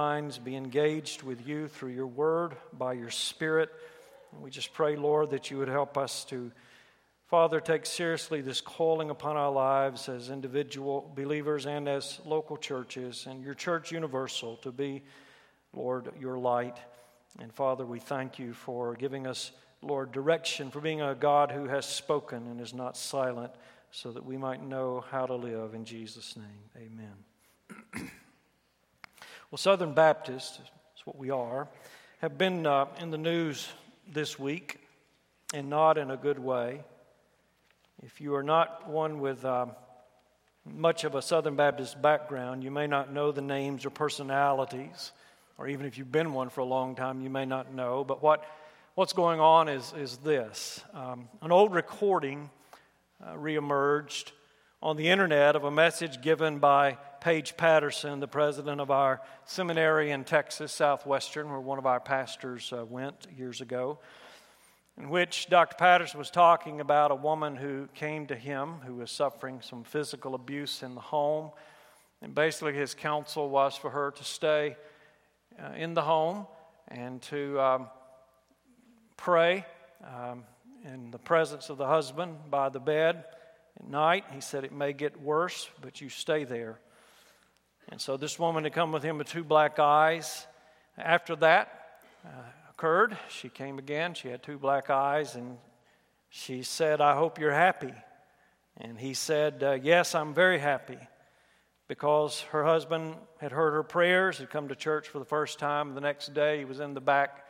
minds be engaged with you through your word, by your spirit. And we just pray, Lord, that you would help us to, Father, take seriously this calling upon our lives as individual believers and as local churches and your church universal to be, Lord, your light. And Father, we thank you for giving us, Lord, direction, for being a God who has spoken and is not silent, so that we might know how to live. In Jesus' name, amen. well, Southern Baptists, that's what we are, have been uh, in the news this week, and not in a good way. If you are not one with uh, much of a Southern Baptist background, you may not know the names or personalities or even if you've been one for a long time, you may not know. But what, what's going on is, is this um, an old recording uh, reemerged on the internet of a message given by Paige Patterson, the president of our seminary in Texas, Southwestern, where one of our pastors uh, went years ago, in which Dr. Patterson was talking about a woman who came to him who was suffering some physical abuse in the home. And basically, his counsel was for her to stay uh, in the home and to um, pray um, in the presence of the husband by the bed at night. He said it may get worse, but you stay there. And so this woman had come with him with two black eyes. After that uh, occurred, she came again. She had two black eyes, and she said, I hope you're happy. And he said, uh, Yes, I'm very happy because her husband had heard her prayers, had come to church for the first time. The next day, he was in the back.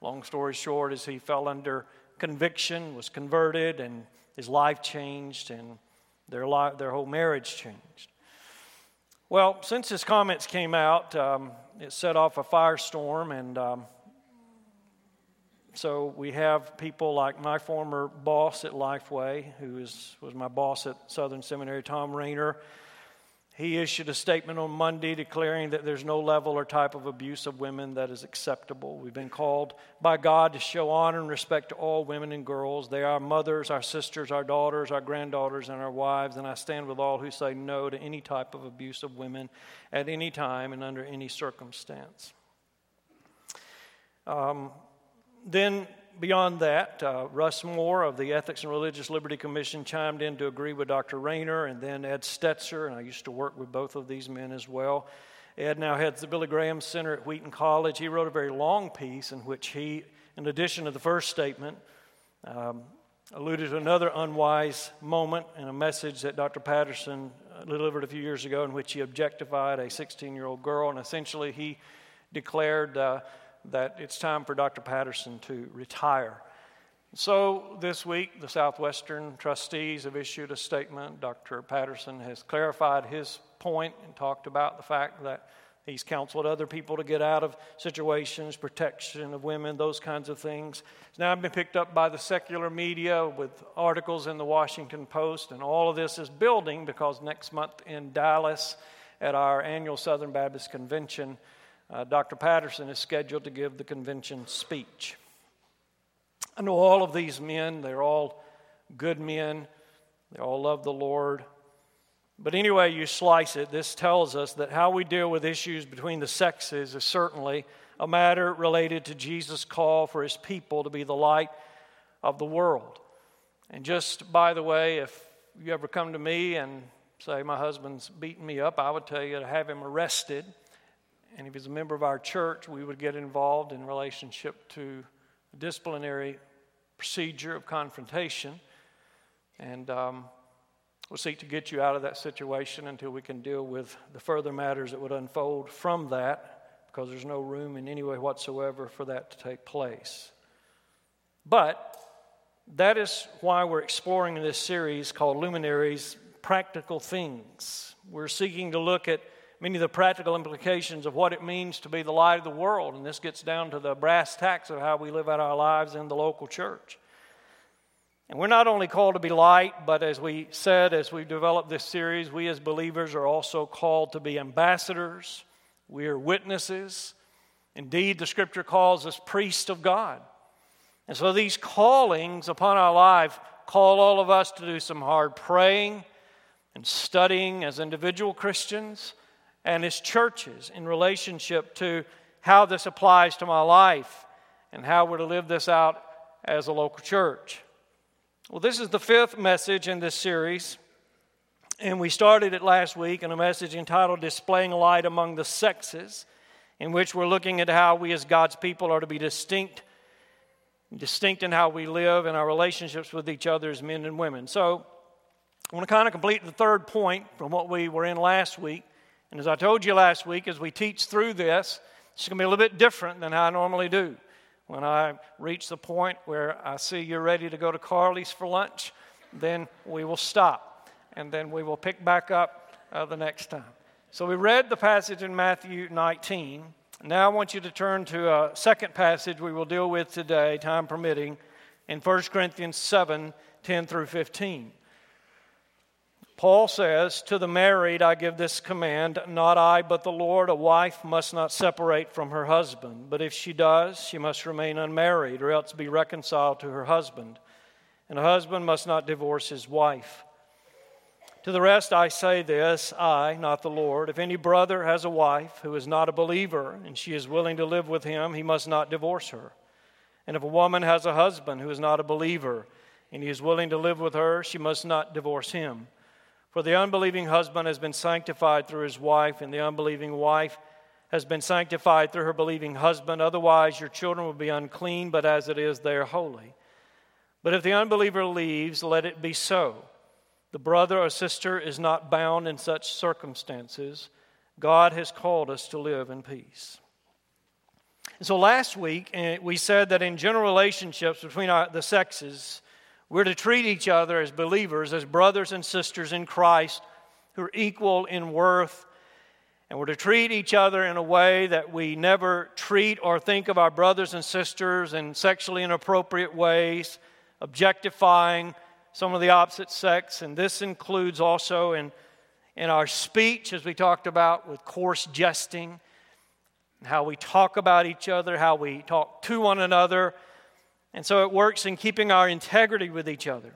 Long story short, as he fell under conviction, was converted, and his life changed, and their, their whole marriage changed. Well, since his comments came out, um, it set off a firestorm, and um, so we have people like my former boss at Lifeway, who is, was my boss at Southern Seminary, Tom Rainer he issued a statement on Monday declaring that there's no level or type of abuse of women that is acceptable. We've been called by God to show honor and respect to all women and girls. They are our mothers, our sisters, our daughters, our granddaughters, and our wives. And I stand with all who say no to any type of abuse of women at any time and under any circumstance. Um, then beyond that, uh, Russ Moore of the Ethics and Religious Liberty Commission chimed in to agree with Dr. Rainer and then Ed Stetzer, and I used to work with both of these men as well. Ed now heads the Billy Graham Center at Wheaton College. He wrote a very long piece in which he, in addition to the first statement, um, alluded to another unwise moment in a message that Dr. Patterson uh, delivered a few years ago in which he objectified a 16 year old girl, and essentially he declared. Uh, that it's time for Dr. Patterson to retire. So, this week, the Southwestern trustees have issued a statement. Dr. Patterson has clarified his point and talked about the fact that he's counseled other people to get out of situations, protection of women, those kinds of things. It's now been picked up by the secular media with articles in the Washington Post, and all of this is building because next month in Dallas at our annual Southern Baptist Convention, uh, Dr. Patterson is scheduled to give the convention speech. I know all of these men, they're all good men, they all love the Lord. But anyway, you slice it, this tells us that how we deal with issues between the sexes is certainly a matter related to Jesus' call for his people to be the light of the world. And just by the way, if you ever come to me and say, My husband's beating me up, I would tell you to have him arrested and if he's a member of our church, we would get involved in relationship to disciplinary procedure of confrontation. And um, we'll seek to get you out of that situation until we can deal with the further matters that would unfold from that, because there's no room in any way whatsoever for that to take place. But that is why we're exploring in this series called Luminaries Practical Things. We're seeking to look at many of the practical implications of what it means to be the light of the world. And this gets down to the brass tacks of how we live out our lives in the local church. And we're not only called to be light, but as we said as we've developed this series, we as believers are also called to be ambassadors. We are witnesses. Indeed, the scripture calls us priests of God. And so these callings upon our life call all of us to do some hard praying and studying as individual Christians and as churches in relationship to how this applies to my life and how we're to live this out as a local church. Well, this is the fifth message in this series, and we started it last week in a message entitled Displaying Light Among the Sexes, in which we're looking at how we as God's people are to be distinct, distinct in how we live and our relationships with each other as men and women. So, I want to kind of complete the third point from what we were in last week. And as I told you last week, as we teach through this, it's going to be a little bit different than how I normally do. When I reach the point where I see you're ready to go to Carly's for lunch, then we will stop and then we will pick back up uh, the next time. So we read the passage in Matthew 19. Now I want you to turn to a second passage we will deal with today, time permitting, in 1 Corinthians 7 10 through 15. Paul says, To the married I give this command, not I, but the Lord. A wife must not separate from her husband, but if she does, she must remain unmarried, or else be reconciled to her husband. And a husband must not divorce his wife. To the rest I say this, I, not the Lord. If any brother has a wife who is not a believer, and she is willing to live with him, he must not divorce her. And if a woman has a husband who is not a believer, and he is willing to live with her, she must not divorce him. For the unbelieving husband has been sanctified through his wife, and the unbelieving wife has been sanctified through her believing husband. Otherwise, your children will be unclean, but as it is, they are holy. But if the unbeliever leaves, let it be so. The brother or sister is not bound in such circumstances. God has called us to live in peace. And so last week, eh, we said that in general relationships between our, the sexes, we're to treat each other as believers, as brothers and sisters in Christ who are equal in worth. And we're to treat each other in a way that we never treat or think of our brothers and sisters in sexually inappropriate ways, objectifying some of the opposite sex. And this includes also in, in our speech, as we talked about, with coarse jesting, how we talk about each other, how we talk to one another and so it works in keeping our integrity with each other.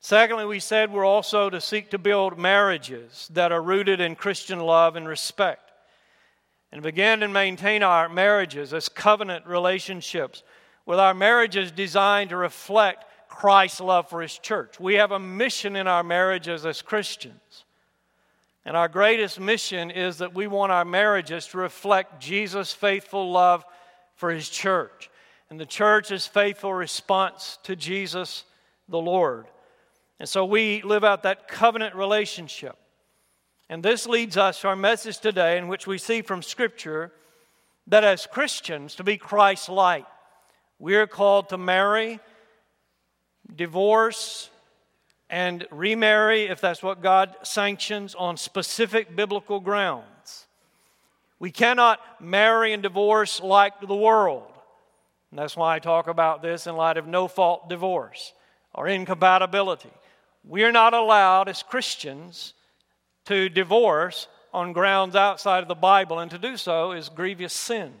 Secondly, we said we're also to seek to build marriages that are rooted in Christian love and respect. And begin and maintain our marriages as covenant relationships, with our marriages designed to reflect Christ's love for His church. We have a mission in our marriages as Christians. And our greatest mission is that we want our marriages to reflect Jesus' faithful love for His church and the church's faithful response to Jesus the Lord. And so we live out that covenant relationship. And this leads us to our message today, in which we see from Scripture that as Christians, to be Christ like, we are called to marry, divorce, and remarry if that's what God sanctions on specific biblical grounds. We cannot marry and divorce like the world. And that's why I talk about this in light of no fault divorce or incompatibility. We're not allowed as Christians to divorce on grounds outside of the Bible, and to do so is grievous sin.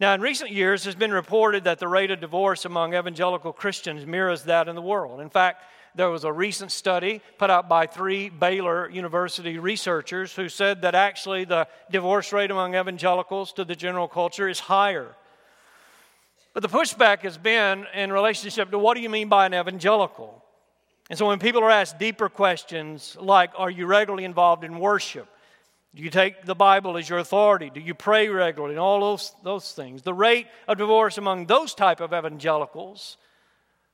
Now, in recent years, it's been reported that the rate of divorce among evangelical Christians mirrors that in the world. In fact, there was a recent study put out by three Baylor University researchers who said that actually the divorce rate among evangelicals to the general culture is higher but the pushback has been in relationship to what do you mean by an evangelical? And so when people are asked deeper questions like, are you regularly involved in worship? Do you take the Bible as your authority? Do you pray regularly? And all those, those things. The rate of divorce among those type of evangelicals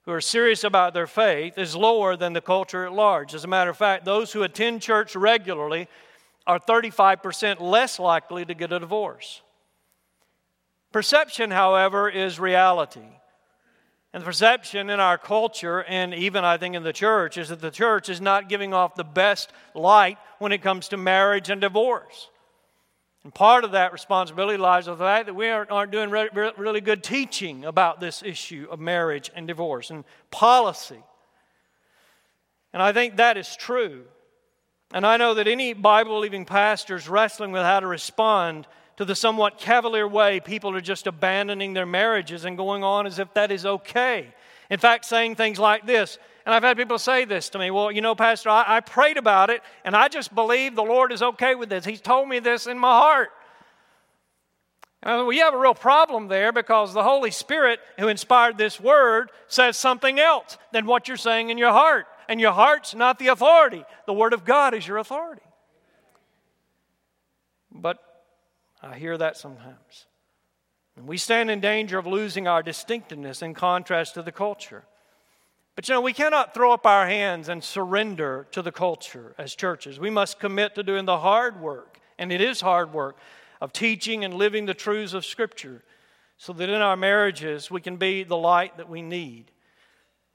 who are serious about their faith is lower than the culture at large. As a matter of fact, those who attend church regularly are 35% less likely to get a divorce. Perception, however, is reality. And the perception in our culture, and even I think in the church, is that the church is not giving off the best light when it comes to marriage and divorce. And part of that responsibility lies with the fact that we aren't, doing re- really good teaching about this issue of marriage and divorce and policy. And I think that is true. And I know that any Bible believing pastor is wrestling with how to respond to the somewhat cavalier way people are just abandoning their marriages and going on as if that is okay. In fact, saying things like this And I've had people say this to me Well, you know, Pastor, I, I prayed about it and I just believe the Lord is okay with this. He's told me this in my heart. Well, you have a real problem there because the Holy Spirit, who inspired this word, says something else than what you're saying in your heart. And your heart's not the authority, the Word of God is your authority. But I hear that sometimes. And we stand in danger of losing our distinctiveness in contrast to the culture. But you know, we cannot throw up our hands and surrender to the culture as churches. We must commit to doing the hard work, and it is hard work, of teaching and living the truths of Scripture so that in our marriages we can be the light that we need.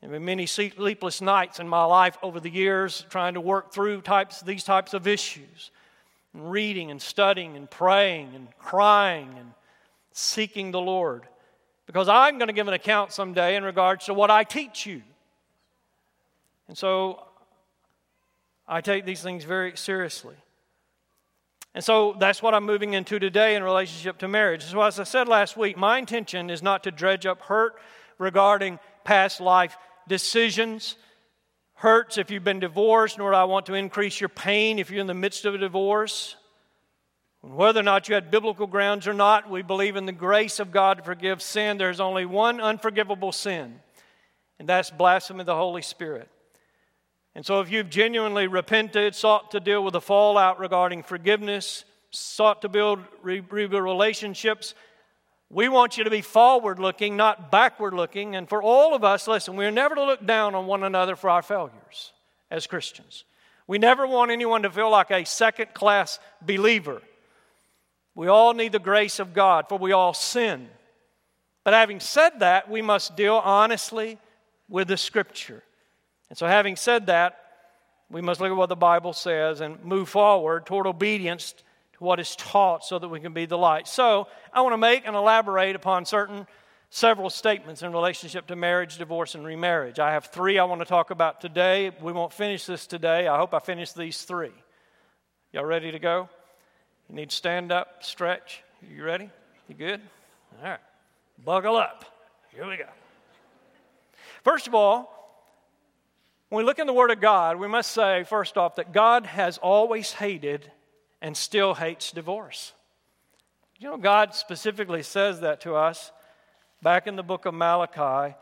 There have been many sleepless nights in my life over the years trying to work through types, these types of issues, and reading and studying and praying and crying and seeking the Lord. Because I'm going to give an account someday in regards to what I teach you. And so I take these things very seriously. And so that's what I'm moving into today in relationship to marriage. So, as I said last week, my intention is not to dredge up hurt regarding past life decisions. Hurts if you've been divorced, nor do I want to increase your pain if you're in the midst of a divorce. Whether or not you had biblical grounds or not, we believe in the grace of God to forgive sin. There's only one unforgivable sin, and that's blasphemy of the Holy Spirit. And so, if you've genuinely repented, sought to deal with the fallout regarding forgiveness, sought to build, rebuild relationships, we want you to be forward looking, not backward looking. And for all of us, listen, we're never to look down on one another for our failures as Christians. We never want anyone to feel like a second class believer. We all need the grace of God, for we all sin. But having said that, we must deal honestly with the Scripture. And so, having said that, we must look at what the Bible says and move forward toward obedience to what is taught so that we can be the light. So, I want to make and elaborate upon certain several statements in relationship to marriage, divorce, and remarriage. I have three I want to talk about today. We won't finish this today. I hope I finish these three. Y'all ready to go? You need to stand up, stretch. You ready? You good? All right. Buckle up. Here we go. First of all, when we look in the Word of God, we must say, first off, that God has always hated and still hates divorce. You know, God specifically says that to us back in the book of Malachi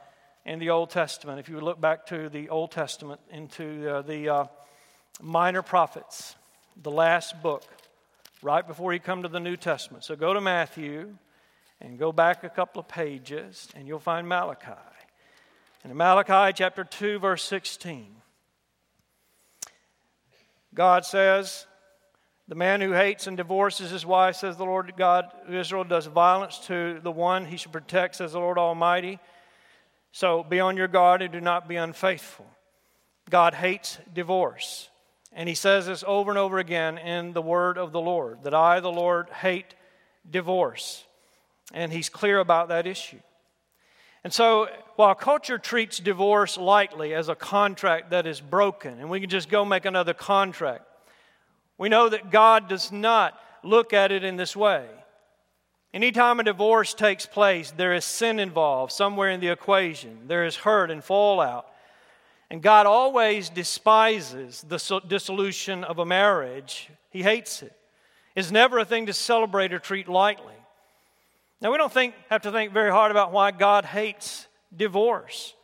in the Old Testament. If you look back to the Old Testament, into uh, the uh, minor prophets, the last book, right before you come to the New Testament. So go to Matthew and go back a couple of pages, and you'll find Malachi. And in Malachi chapter 2, verse 16, God says, The man who hates and divorces his wife, says the Lord God of Israel, does violence to the one he should protect, says the Lord Almighty. So be on your guard and do not be unfaithful. God hates divorce. And he says this over and over again in the word of the Lord that I, the Lord, hate divorce. And he's clear about that issue. And so, while culture treats divorce lightly as a contract that is broken, and we can just go make another contract, we know that God does not look at it in this way. Anytime a divorce takes place, there is sin involved somewhere in the equation. There is hurt and fallout. And God always despises the dissolution of a marriage, He hates it. It's never a thing to celebrate or treat lightly. Now, we don't think, have to think very hard about why God hates divorce.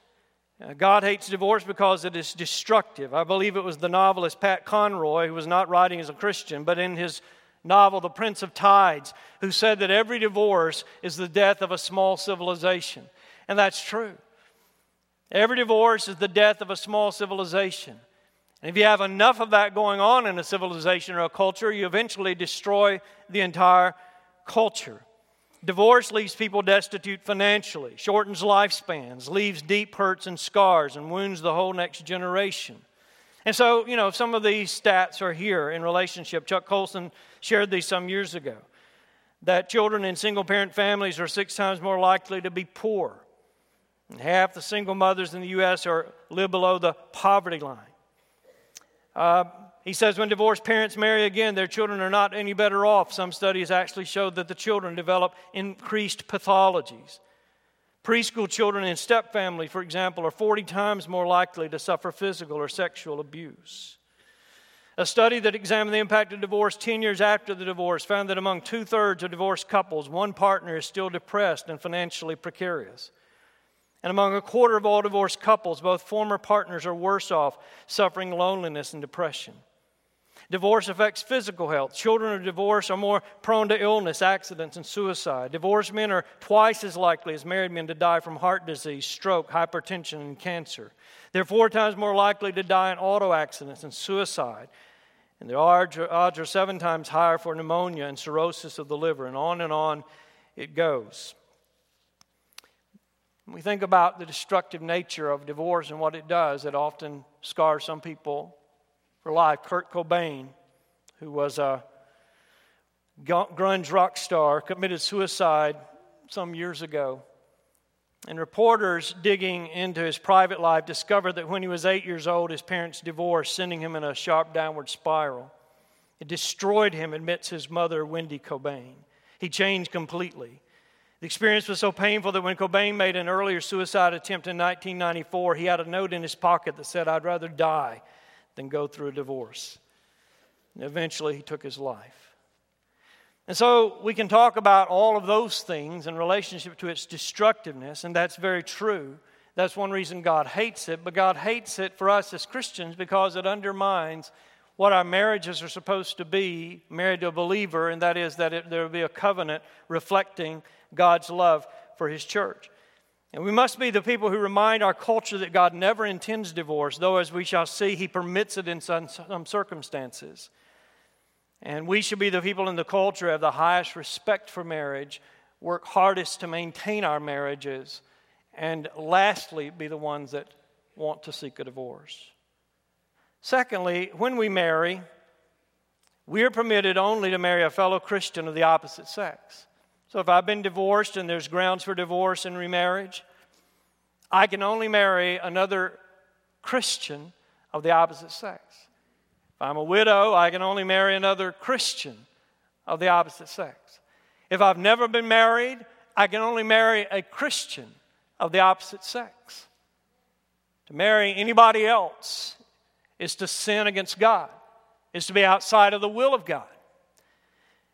Uh, God hates divorce because it is destructive. I believe it was the novelist Pat Conroy, who was not writing as a Christian, but in his novel, The Prince of Tides, who said that every divorce is the death of a small civilization. And that's true. Every divorce is the death of a small civilization. And if you have enough of that going on in a civilization or a culture, you eventually destroy the entire culture. Divorce leaves people destitute financially, shortens lifespans, leaves deep hurts and scars, and wounds the whole next generation. And so, you know, some of these stats are here in relationship. Chuck Colson shared these some years ago that children in single parent families are six times more likely to be poor. And half the single mothers in the U.S. are live below the poverty line. Uh, he says when divorced parents marry again, their children are not any better off. Some studies actually show that the children develop increased pathologies. Preschool children in step families, for example, are 40 times more likely to suffer physical or sexual abuse. A study that examined the impact of divorce 10 years after the divorce found that among two thirds of divorced couples, one partner is still depressed and financially precarious. And among a quarter of all divorced couples, both former partners are worse off, suffering loneliness and depression. Divorce affects physical health. Children of divorce are more prone to illness, accidents, and suicide. Divorced men are twice as likely as married men to die from heart disease, stroke, hypertension, and cancer. They're four times more likely to die in auto accidents and suicide. And the odds are seven times higher for pneumonia and cirrhosis of the liver, and on and on it goes. When we think about the destructive nature of divorce and what it does, it often scars some people for life. Kurt Cobain, who was a grunge rock star, committed suicide some years ago. And reporters digging into his private life discovered that when he was eight years old, his parents divorced, sending him in a sharp downward spiral. It destroyed him, admits his mother, Wendy Cobain. He changed completely. The experience was so painful that when Cobain made an earlier suicide attempt in 1994, he had a note in his pocket that said, I'd rather die than go through a divorce. And eventually, he took his life. And so we can talk about all of those things in relationship to its destructiveness, and that's very true. That's one reason God hates it, but God hates it for us as Christians because it undermines what our marriages are supposed to be married to a believer, and that is that there will be a covenant reflecting God's love for His church. And we must be the people who remind our culture that God never intends divorce, though, as we shall see, He permits it in some, some circumstances. And we should be the people in the culture have the highest respect for marriage, work hardest to maintain our marriages, and lastly, be the ones that want to seek a divorce. Secondly, when we marry, we are permitted only to marry a fellow Christian of the opposite sex. So if I've been divorced and there's grounds for divorce and remarriage, I can only marry another Christian of the opposite sex. If I'm a widow, I can only marry another Christian of the opposite sex. If I've never been married, I can only marry a Christian of the opposite sex. To marry anybody else is to sin against God, is to be outside of the will of God.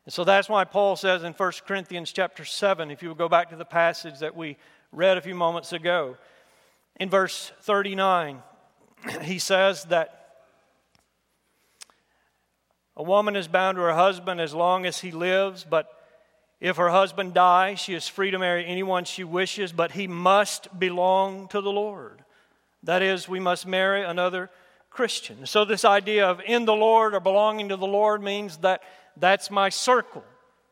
And so that's why Paul says in 1 Corinthians chapter 7, if you will go back to the passage that we read a few moments ago, in verse 39, he says that a woman is bound to her husband as long as he lives, but if her husband dies, she is free to marry anyone she wishes, but he must belong to the Lord. That is, we must marry another Christian. So, this idea of in the Lord or belonging to the Lord means that that's my circle,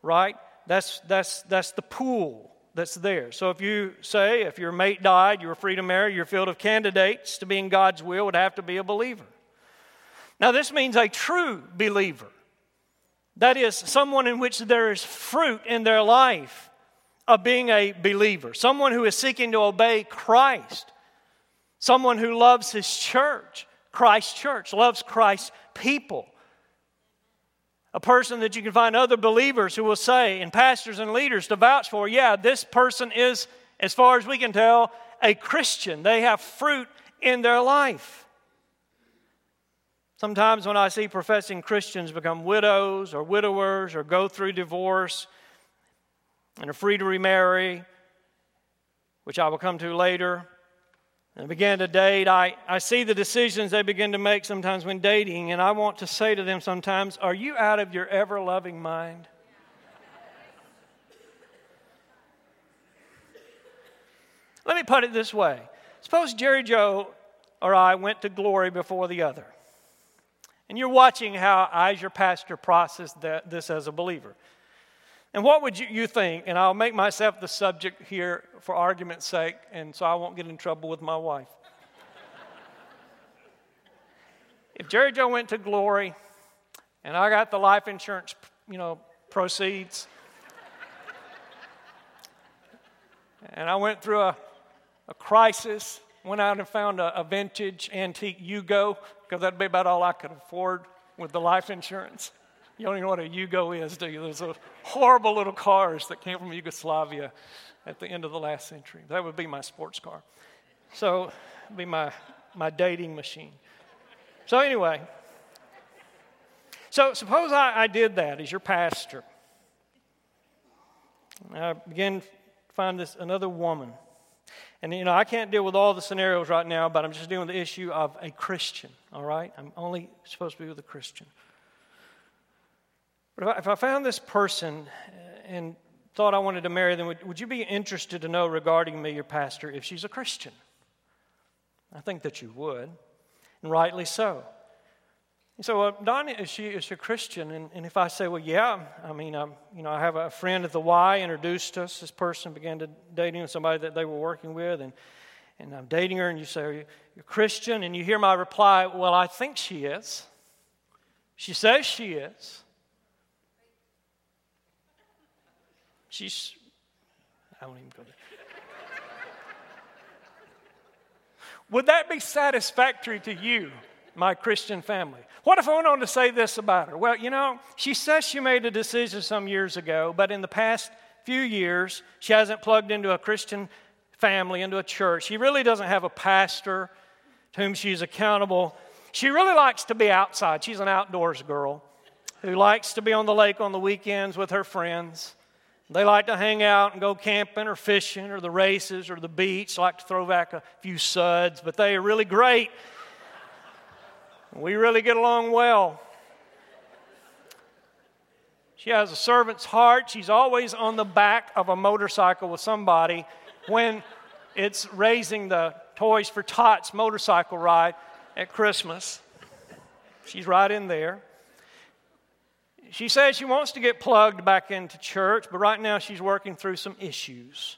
right? That's, that's, that's the pool that's there. So if you say, if your mate died, you were free to marry, your field of candidates to be in God's will would have to be a believer. Now, this means a true believer. That is, someone in which there is fruit in their life of being a believer, someone who is seeking to obey Christ, someone who loves his church, Christ's church, loves Christ's people, a person that you can find other believers who will say, and pastors and leaders to vouch for, yeah, this person is, as far as we can tell, a Christian. They have fruit in their life. Sometimes when I see professing Christians become widows or widowers or go through divorce and are free to remarry, which I will come to later, and began to date, I, I see the decisions they begin to make sometimes when dating, and I want to say to them sometimes, Are you out of your ever loving mind? Let me put it this way Suppose Jerry Joe or I went to glory before the other. And you're watching how I, as your pastor, process that, this as a believer. And what would you, you think? And I'll make myself the subject here for argument's sake, and so I won't get in trouble with my wife. if Jerry Joe went to glory and I got the life insurance, you know, proceeds, and I went through a, a crisis, went out and found a, a vintage antique Yugo, because that'd be about all I could afford with the life insurance. You don't even know what a Yugo is, do you? Those horrible little cars that came from Yugoslavia at the end of the last century. That would be my sports car. So, be my, my dating machine. So, anyway, so suppose I, I did that as your pastor. I begin to find this another woman. And you know, I can't deal with all the scenarios right now, but I'm just dealing with the issue of a Christian, all right? I'm only supposed to be with a Christian. But if I, found this person and thought I wanted to marry them, would, would you be interested to know regarding me, your pastor, if she's a Christian? I think that you would, and rightly so. So, uh, Donnie, is she is she a Christian? And, and if I say, well, yeah, I mean, um, you know, I have a friend at the Y introduced us. This person began to dating somebody that they were working with, and and I'm dating her, and you say, Are you, you're Christian? And you hear my reply, Well, I think she is. She says she is. She's, I won't even go there. Would that be satisfactory to you, my Christian family? What if I went on to say this about her? Well, you know, she says she made a decision some years ago, but in the past few years, she hasn't plugged into a Christian family, into a church. She really doesn't have a pastor to whom she's accountable. She really likes to be outside. She's an outdoors girl who likes to be on the lake on the weekends with her friends. They like to hang out and go camping or fishing or the races or the beach, like to throw back a few suds, but they are really great. We really get along well. She has a servant's heart. She's always on the back of a motorcycle with somebody when it's raising the Toys for Tots motorcycle ride at Christmas. She's right in there. She says she wants to get plugged back into church, but right now she's working through some issues.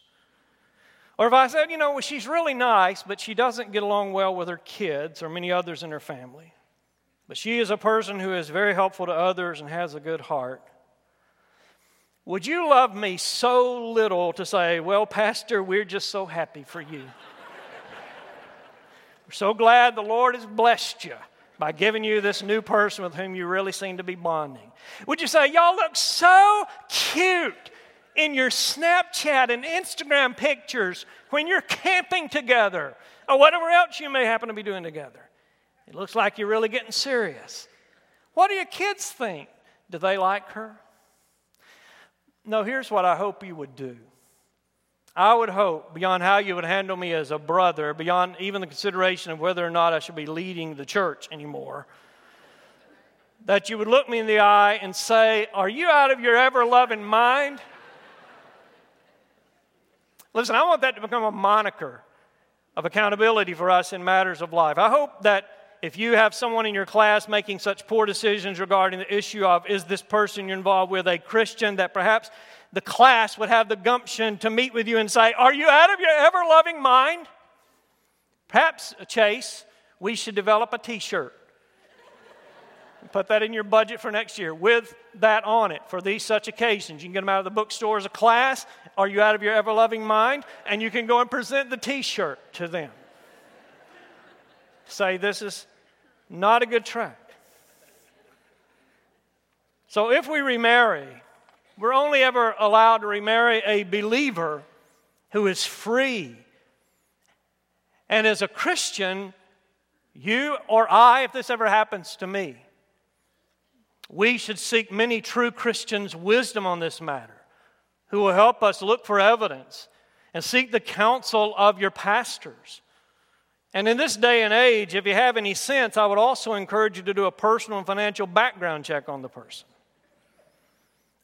Or if I said, you know, well, she's really nice, but she doesn't get along well with her kids or many others in her family. But she is a person who is very helpful to others and has a good heart. Would you love me so little to say, well, Pastor, we're just so happy for you? we're so glad the Lord has blessed you by giving you this new person with whom you really seem to be bonding. Would you say, Y'all look so cute in your Snapchat and Instagram pictures when you're camping together or whatever else you may happen to be doing together? It looks like you're really getting serious. What do your kids think? Do they like her? No, here's what I hope you would do. I would hope, beyond how you would handle me as a brother, beyond even the consideration of whether or not I should be leading the church anymore, that you would look me in the eye and say, Are you out of your ever loving mind? Listen, I want that to become a moniker of accountability for us in matters of life. I hope that if you have someone in your class making such poor decisions regarding the issue of is this person you're involved with a Christian, that perhaps the class would have the gumption to meet with you and say, Are you out of your ever loving mind? Perhaps, uh, Chase, we should develop a t shirt. Put that in your budget for next year with that on it for these such occasions. You can get them out of the bookstore as a class. Are you out of your ever loving mind? And you can go and present the t shirt to them. Say, This is not a good track. So if we remarry, we're only ever allowed to remarry a believer who is free. And as a Christian, you or I, if this ever happens to me, we should seek many true Christians' wisdom on this matter, who will help us look for evidence and seek the counsel of your pastors. And in this day and age, if you have any sense, I would also encourage you to do a personal and financial background check on the person.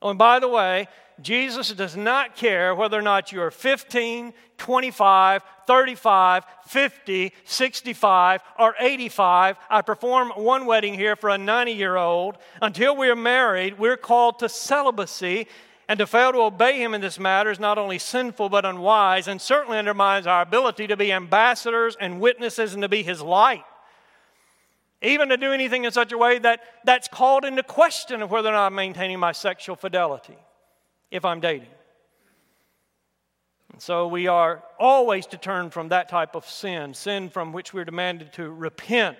Oh, and by the way, Jesus does not care whether or not you are 15, 25, 35, 50, 65, or 85. I perform one wedding here for a 90 year old. Until we are married, we're called to celibacy. And to fail to obey him in this matter is not only sinful but unwise and certainly undermines our ability to be ambassadors and witnesses and to be his light even to do anything in such a way that that's called into question of whether or not I'm maintaining my sexual fidelity if I'm dating. And so we are always to turn from that type of sin, sin from which we're demanded to repent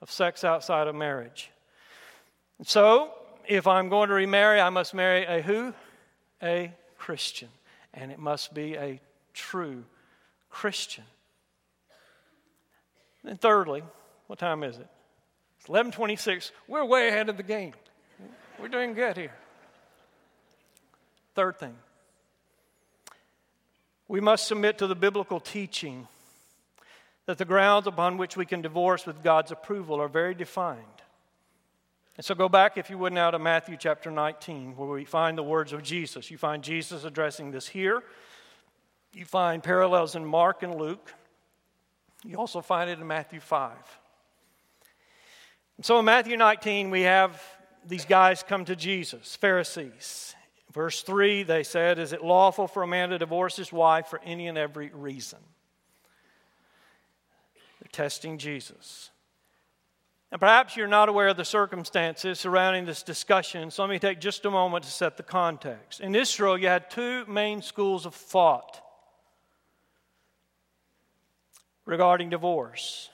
of sex outside of marriage. So if I'm going to remarry, I must marry a who? A Christian. And it must be a true Christian. And thirdly, what time is it? It's 11:26. We're way ahead of the game. We're doing good here. Third thing. We must submit to the biblical teaching that the grounds upon which we can divorce with God's approval are very defined. And so go back, if you would, now to Matthew chapter 19, where we find the words of Jesus. You find Jesus addressing this here. You find parallels in Mark and Luke. You also find it in Matthew 5. So in Matthew 19, we have these guys come to Jesus, Pharisees. Verse 3, they said, Is it lawful for a man to divorce his wife for any and every reason? They're testing Jesus. And perhaps you're not aware of the circumstances surrounding this discussion, so let me take just a moment to set the context. In Israel, you had two main schools of thought regarding divorce.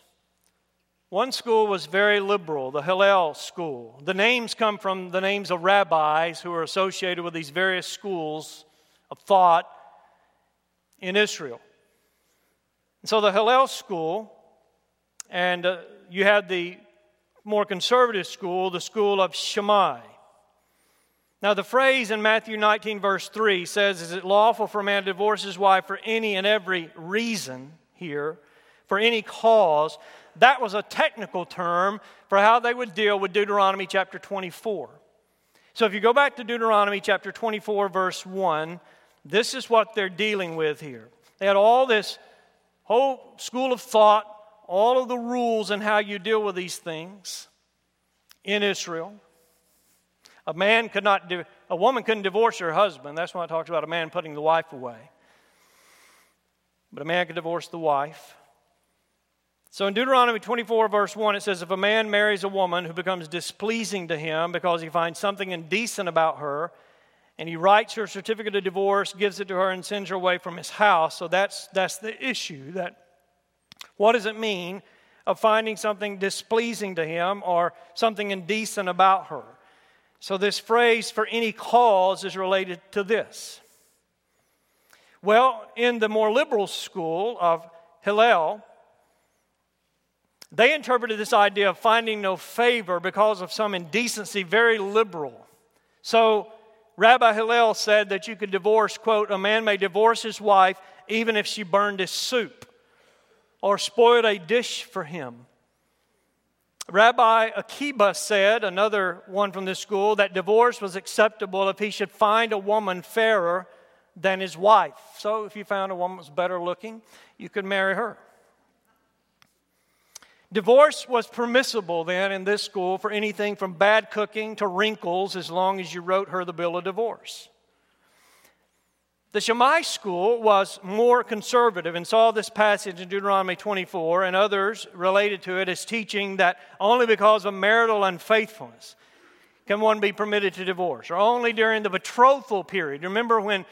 One school was very liberal, the Hillel school. The names come from the names of rabbis who are associated with these various schools of thought in Israel. And so the Hillel school, and uh, you had the more conservative school, the school of Shammai. Now, the phrase in Matthew 19, verse 3 says, Is it lawful for a man to divorce his wife for any and every reason here, for any cause? That was a technical term for how they would deal with Deuteronomy chapter 24. So, if you go back to Deuteronomy chapter 24, verse 1, this is what they're dealing with here. They had all this whole school of thought all of the rules and how you deal with these things in Israel. A man could not, a woman couldn't divorce her husband. That's why it talks about a man putting the wife away. But a man could divorce the wife. So in Deuteronomy 24, verse 1, it says, If a man marries a woman who becomes displeasing to him because he finds something indecent about her, and he writes her certificate of divorce, gives it to her, and sends her away from his house. So that's, that's the issue that what does it mean of finding something displeasing to him or something indecent about her? So, this phrase for any cause is related to this. Well, in the more liberal school of Hillel, they interpreted this idea of finding no favor because of some indecency very liberal. So, Rabbi Hillel said that you could divorce, quote, a man may divorce his wife even if she burned his soup or spoiled a dish for him. Rabbi Akiba said, another one from this school, that divorce was acceptable if he should find a woman fairer than his wife. So if you found a woman was better looking, you could marry her. Divorce was permissible then in this school for anything from bad cooking to wrinkles as long as you wrote her the bill of divorce. The Shammai school was more conservative and saw this passage in Deuteronomy 24 and others related to it as teaching that only because of marital unfaithfulness can one be permitted to divorce, or only during the betrothal period. Remember when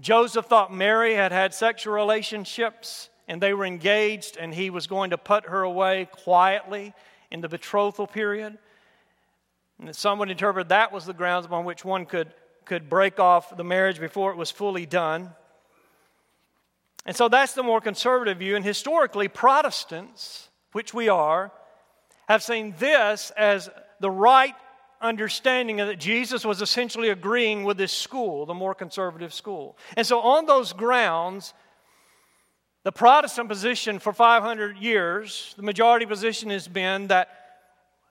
Joseph thought Mary had had sexual relationships and they were engaged and he was going to put her away quietly in the betrothal period? And some would interpret that was the grounds upon which one could could break off the marriage before it was fully done. And so that's the more conservative view. And historically, Protestants, which we are, have seen this as the right understanding that Jesus was essentially agreeing with this school, the more conservative school. And so, on those grounds, the Protestant position for 500 years, the majority position has been that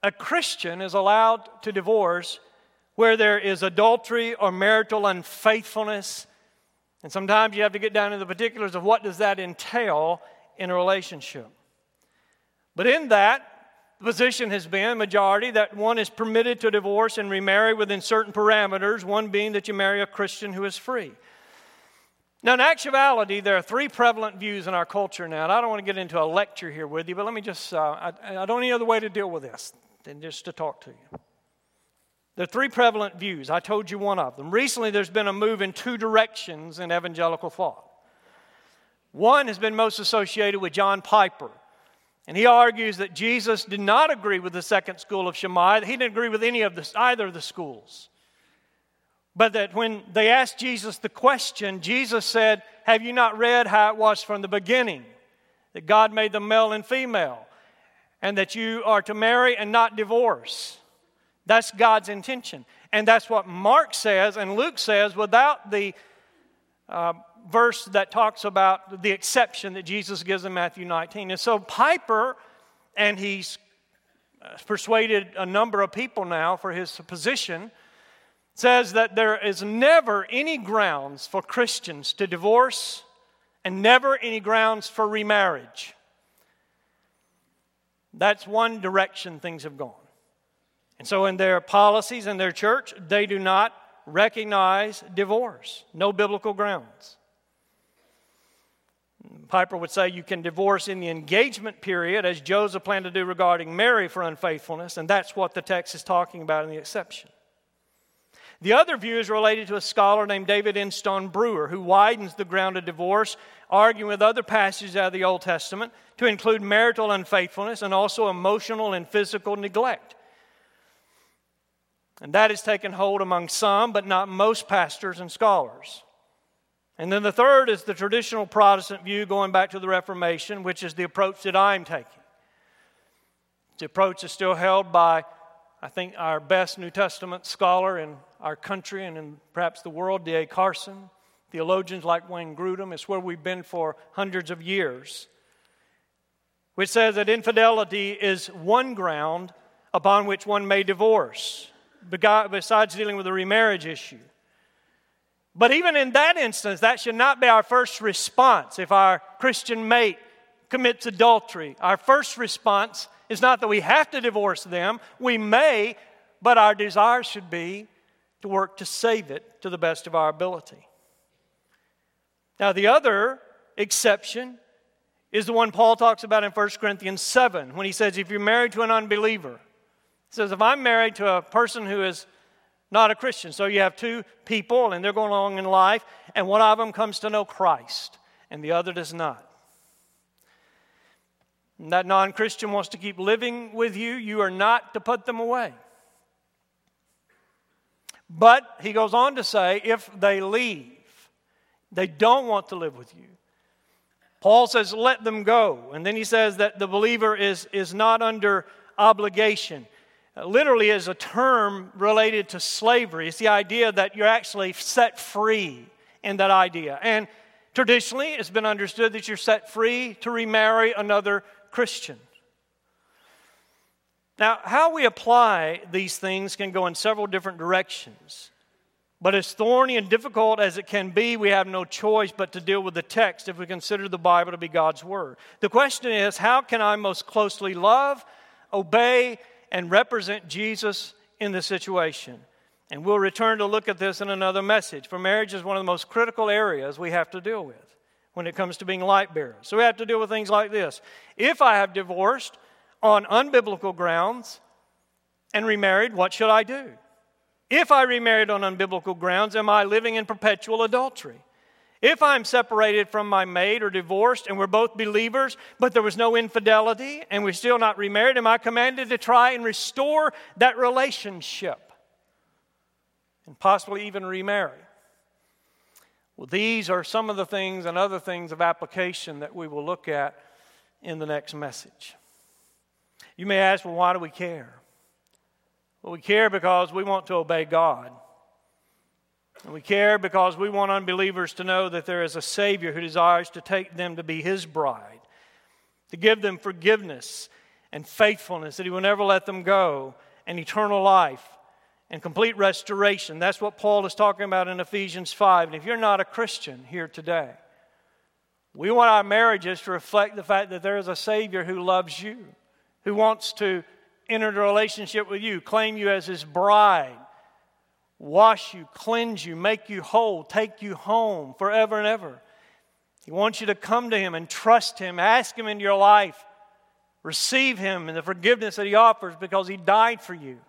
a Christian is allowed to divorce where there is adultery or marital unfaithfulness. And sometimes you have to get down to the particulars of what does that entail in a relationship. But in that, the position has been, majority, that one is permitted to divorce and remarry within certain parameters, one being that you marry a Christian who is free. Now, in actuality, there are three prevalent views in our culture now, and I don't want to get into a lecture here with you, but let me just, uh, I, I don't any other way to deal with this than just to talk to you. There are three prevalent views. I told you one of them. Recently, there's been a move in two directions in evangelical thought. One has been most associated with John Piper, And he argues that Jesus did not agree with the second school of Shammai. He didn't agree with any of the, either of the schools. But that when they asked Jesus the question, Jesus said, Have you not read how it was from the beginning? That God made them male and female, and that you are to marry and not divorce. That's God's intention. And that's what Mark says and Luke says without the uh, verse that talks about the exception that Jesus gives in Matthew 19. And so Piper, and he's uh, persuaded a number of people now for his position says that there is never any grounds for Christians to divorce and never any grounds for remarriage. That's one direction things have gone. And so, in their policies in their church, they do not recognize divorce, no biblical grounds. Piper would say you can divorce in the engagement period, as Joseph planned to do regarding Mary for unfaithfulness, and that's what the text is talking about in the exception. The other view is related to a scholar named David Instone-Brewer, who widens the ground of divorce, arguing with other passages out of the Old Testament to include marital unfaithfulness and also emotional and physical neglect. And that has taken hold among some, but not most pastors and scholars. And then the third is the traditional Protestant view going back to the Reformation, which is the approach that I'm taking. The approach is still held by I think our best New Testament scholar in our country and in perhaps the world, D.A. Carson, theologians like Wayne Grudem, it's where we've been for hundreds of years, which says that infidelity is one ground upon which one may divorce, besides dealing with the remarriage issue. But even in that instance, that should not be our first response if our Christian mate commits adultery. Our first response it's not that we have to divorce them, we may, but our desire should be to work to save it to the best of our ability. Now, the other exception is the one Paul talks about in 1 Corinthians 7 when he says, If you're married to an unbeliever, he says, If I'm married to a person who is not a Christian, so you have two people and they're going along in life, and one of them comes to know Christ and the other does not and that non Christian wants to keep living with you, you are not to put them away. But he goes on to say, if they leave, they don't want to live with you. Paul says, let them go. And then he says that the believer is, is not under obligation. Literally, is a term related to slavery. It's the idea that you're actually set free in that idea. And traditionally, it's been understood that you're set free to remarry another Christian. Now, how we apply these things can go in several different directions. But as thorny and difficult as it can be, we have no choice but to deal with the text if we consider the Bible to be God's Word. The question is how can I most closely love, obey, and represent Jesus in this situation? And we'll return to look at this in another message. For marriage is one of the most critical areas we have to deal with when it comes to being light bearers. So we have to deal with things like this. If I have divorced on unbiblical grounds and remarried, what should I do? If I remarried on unbiblical grounds, am I living in perpetual adultery? If I'm separated from my mate or divorced and we're both believers, but there was no infidelity and we're still not remarried, am I commanded to try and restore that relationship and possibly even remarry? Well, these are some of the things and other things of application that we will look at in the next message. You may ask, well, why do we care? Well, we care because we want to obey God. And we care because we want unbelievers to know that there is a Savior who desires to take them to be His bride, to give them forgiveness and faithfulness, that He will never let them go, and eternal life and complete restoration. That's what Paul is talking about in Ephesians 5. And if you're not a Christian here today, we want our marriages to reflect the fact that there is a Savior who loves you, who wants to enter a relationship with you, claim you as his bride, wash you, cleanse you, make you whole, take you home forever and ever. He wants you to come to him and trust him, ask him into your life, receive him and the forgiveness that he offers because he died for you.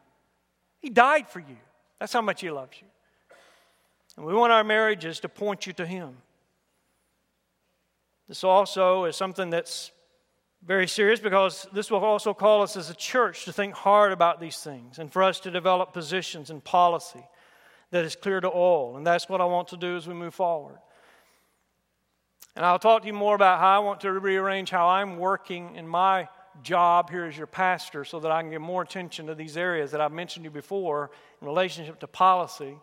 He died for you. That's how much He loves you. And we want our marriages to point you to Him. This also is something that's Very serious because this will also call us as a church to think hard about these things and for us to develop positions and policy that is clear to all. And that's what I want to do as we move forward. And I'll talk to you more about how I want to rearrange how I'm working in my job here as your pastor so that I can give more attention to these areas that I've mentioned to you before in relationship to policy.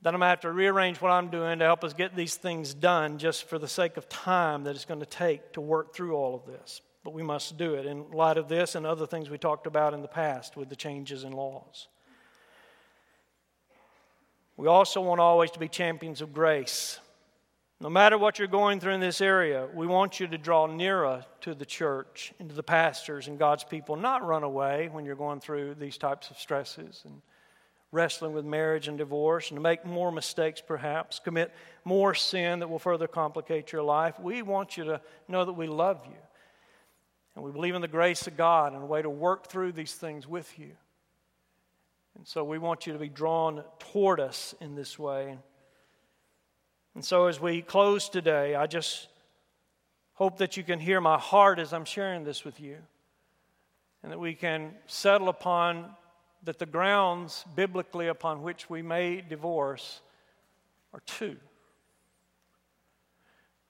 Then I'm going to have to rearrange what I'm doing to help us get these things done just for the sake of time that it's going to take to work through all of this. But we must do it in light of this and other things we talked about in the past with the changes in laws. We also want always to be champions of grace. No matter what you're going through in this area, we want you to draw nearer to the church and to the pastors and God's people, not run away when you're going through these types of stresses and wrestling with marriage and divorce and to make more mistakes, perhaps, commit more sin that will further complicate your life. We want you to know that we love you and we believe in the grace of God and a way to work through these things with you. And so we want you to be drawn toward us in this way. And so, as we close today, I just hope that you can hear my heart as I'm sharing this with you, and that we can settle upon that the grounds biblically upon which we may divorce are two.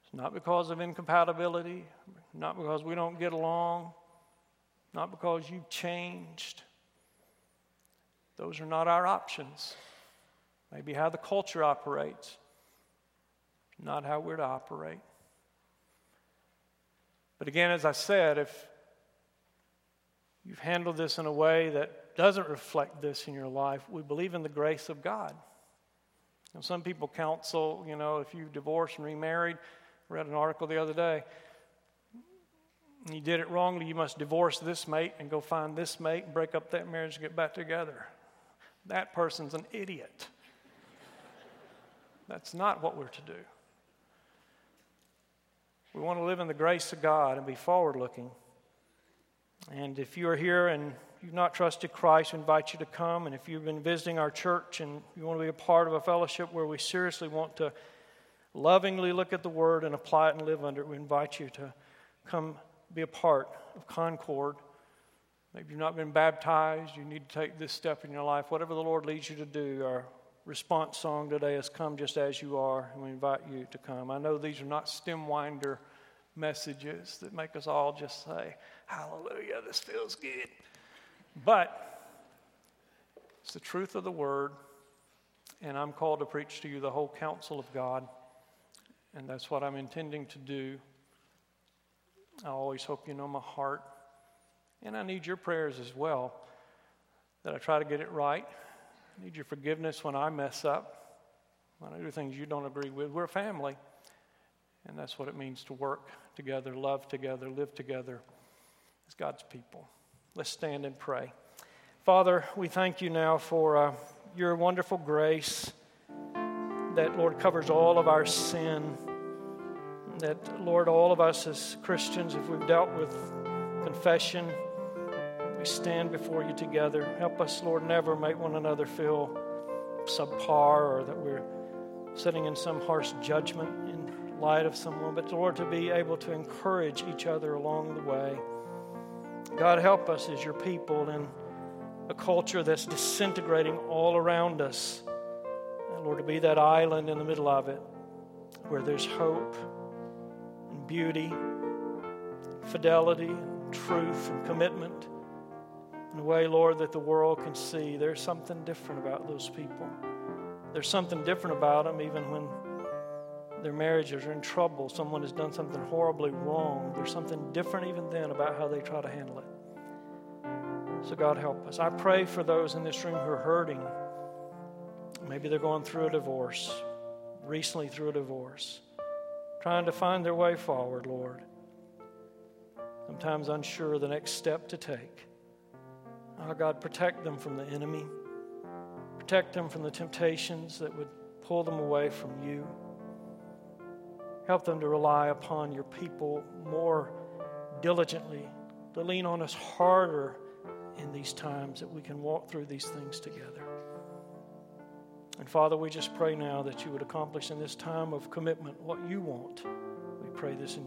It's not because of incompatibility, not because we don't get along, not because you've changed. Those are not our options. Maybe how the culture operates not how we're to operate. But again, as I said, if you've handled this in a way that doesn't reflect this in your life, we believe in the grace of God. Some people counsel, you know, if you've divorced and remarried, I read an article the other day, you did it wrongly, you must divorce this mate and go find this mate and break up that marriage and get back together. That person's an idiot. That's not what we're to do. We want to live in the grace of God and be forward looking. And if you are here and you've not trusted Christ, we invite you to come. And if you've been visiting our church and you want to be a part of a fellowship where we seriously want to lovingly look at the Word and apply it and live under it, we invite you to come be a part of Concord. Maybe you've not been baptized, you need to take this step in your life. Whatever the Lord leads you to do, our response song today is Come Just As You Are, and we invite you to come. I know these are not stem winder messages that make us all just say, Hallelujah, this feels good. But it's the truth of the word, and I'm called to preach to you the whole counsel of God, and that's what I'm intending to do. I always hope you know my heart, and I need your prayers as well that I try to get it right. I need your forgiveness when I mess up, when I do things you don't agree with. We're a family. And that's what it means to work together, love together, live together as God's people. Let's stand and pray. Father, we thank you now for uh, your wonderful grace that, Lord, covers all of our sin. That, Lord, all of us as Christians, if we've dealt with confession, we stand before you together. Help us, Lord, never make one another feel subpar or that we're sitting in some harsh judgment light of someone, but Lord, to be able to encourage each other along the way. God, help us as your people in a culture that's disintegrating all around us. And Lord, to be that island in the middle of it where there's hope and beauty, fidelity, truth, and commitment in a way, Lord, that the world can see there's something different about those people. There's something different about them even when their marriages are in trouble, someone has done something horribly wrong, there's something different even then about how they try to handle it. So, God, help us. I pray for those in this room who are hurting. Maybe they're going through a divorce, recently through a divorce, trying to find their way forward, Lord. Sometimes unsure of the next step to take. Oh, God, protect them from the enemy. Protect them from the temptations that would pull them away from you. Help them to rely upon your people more diligently, to lean on us harder in these times that we can walk through these things together. And Father, we just pray now that you would accomplish in this time of commitment what you want. We pray this in Jesus.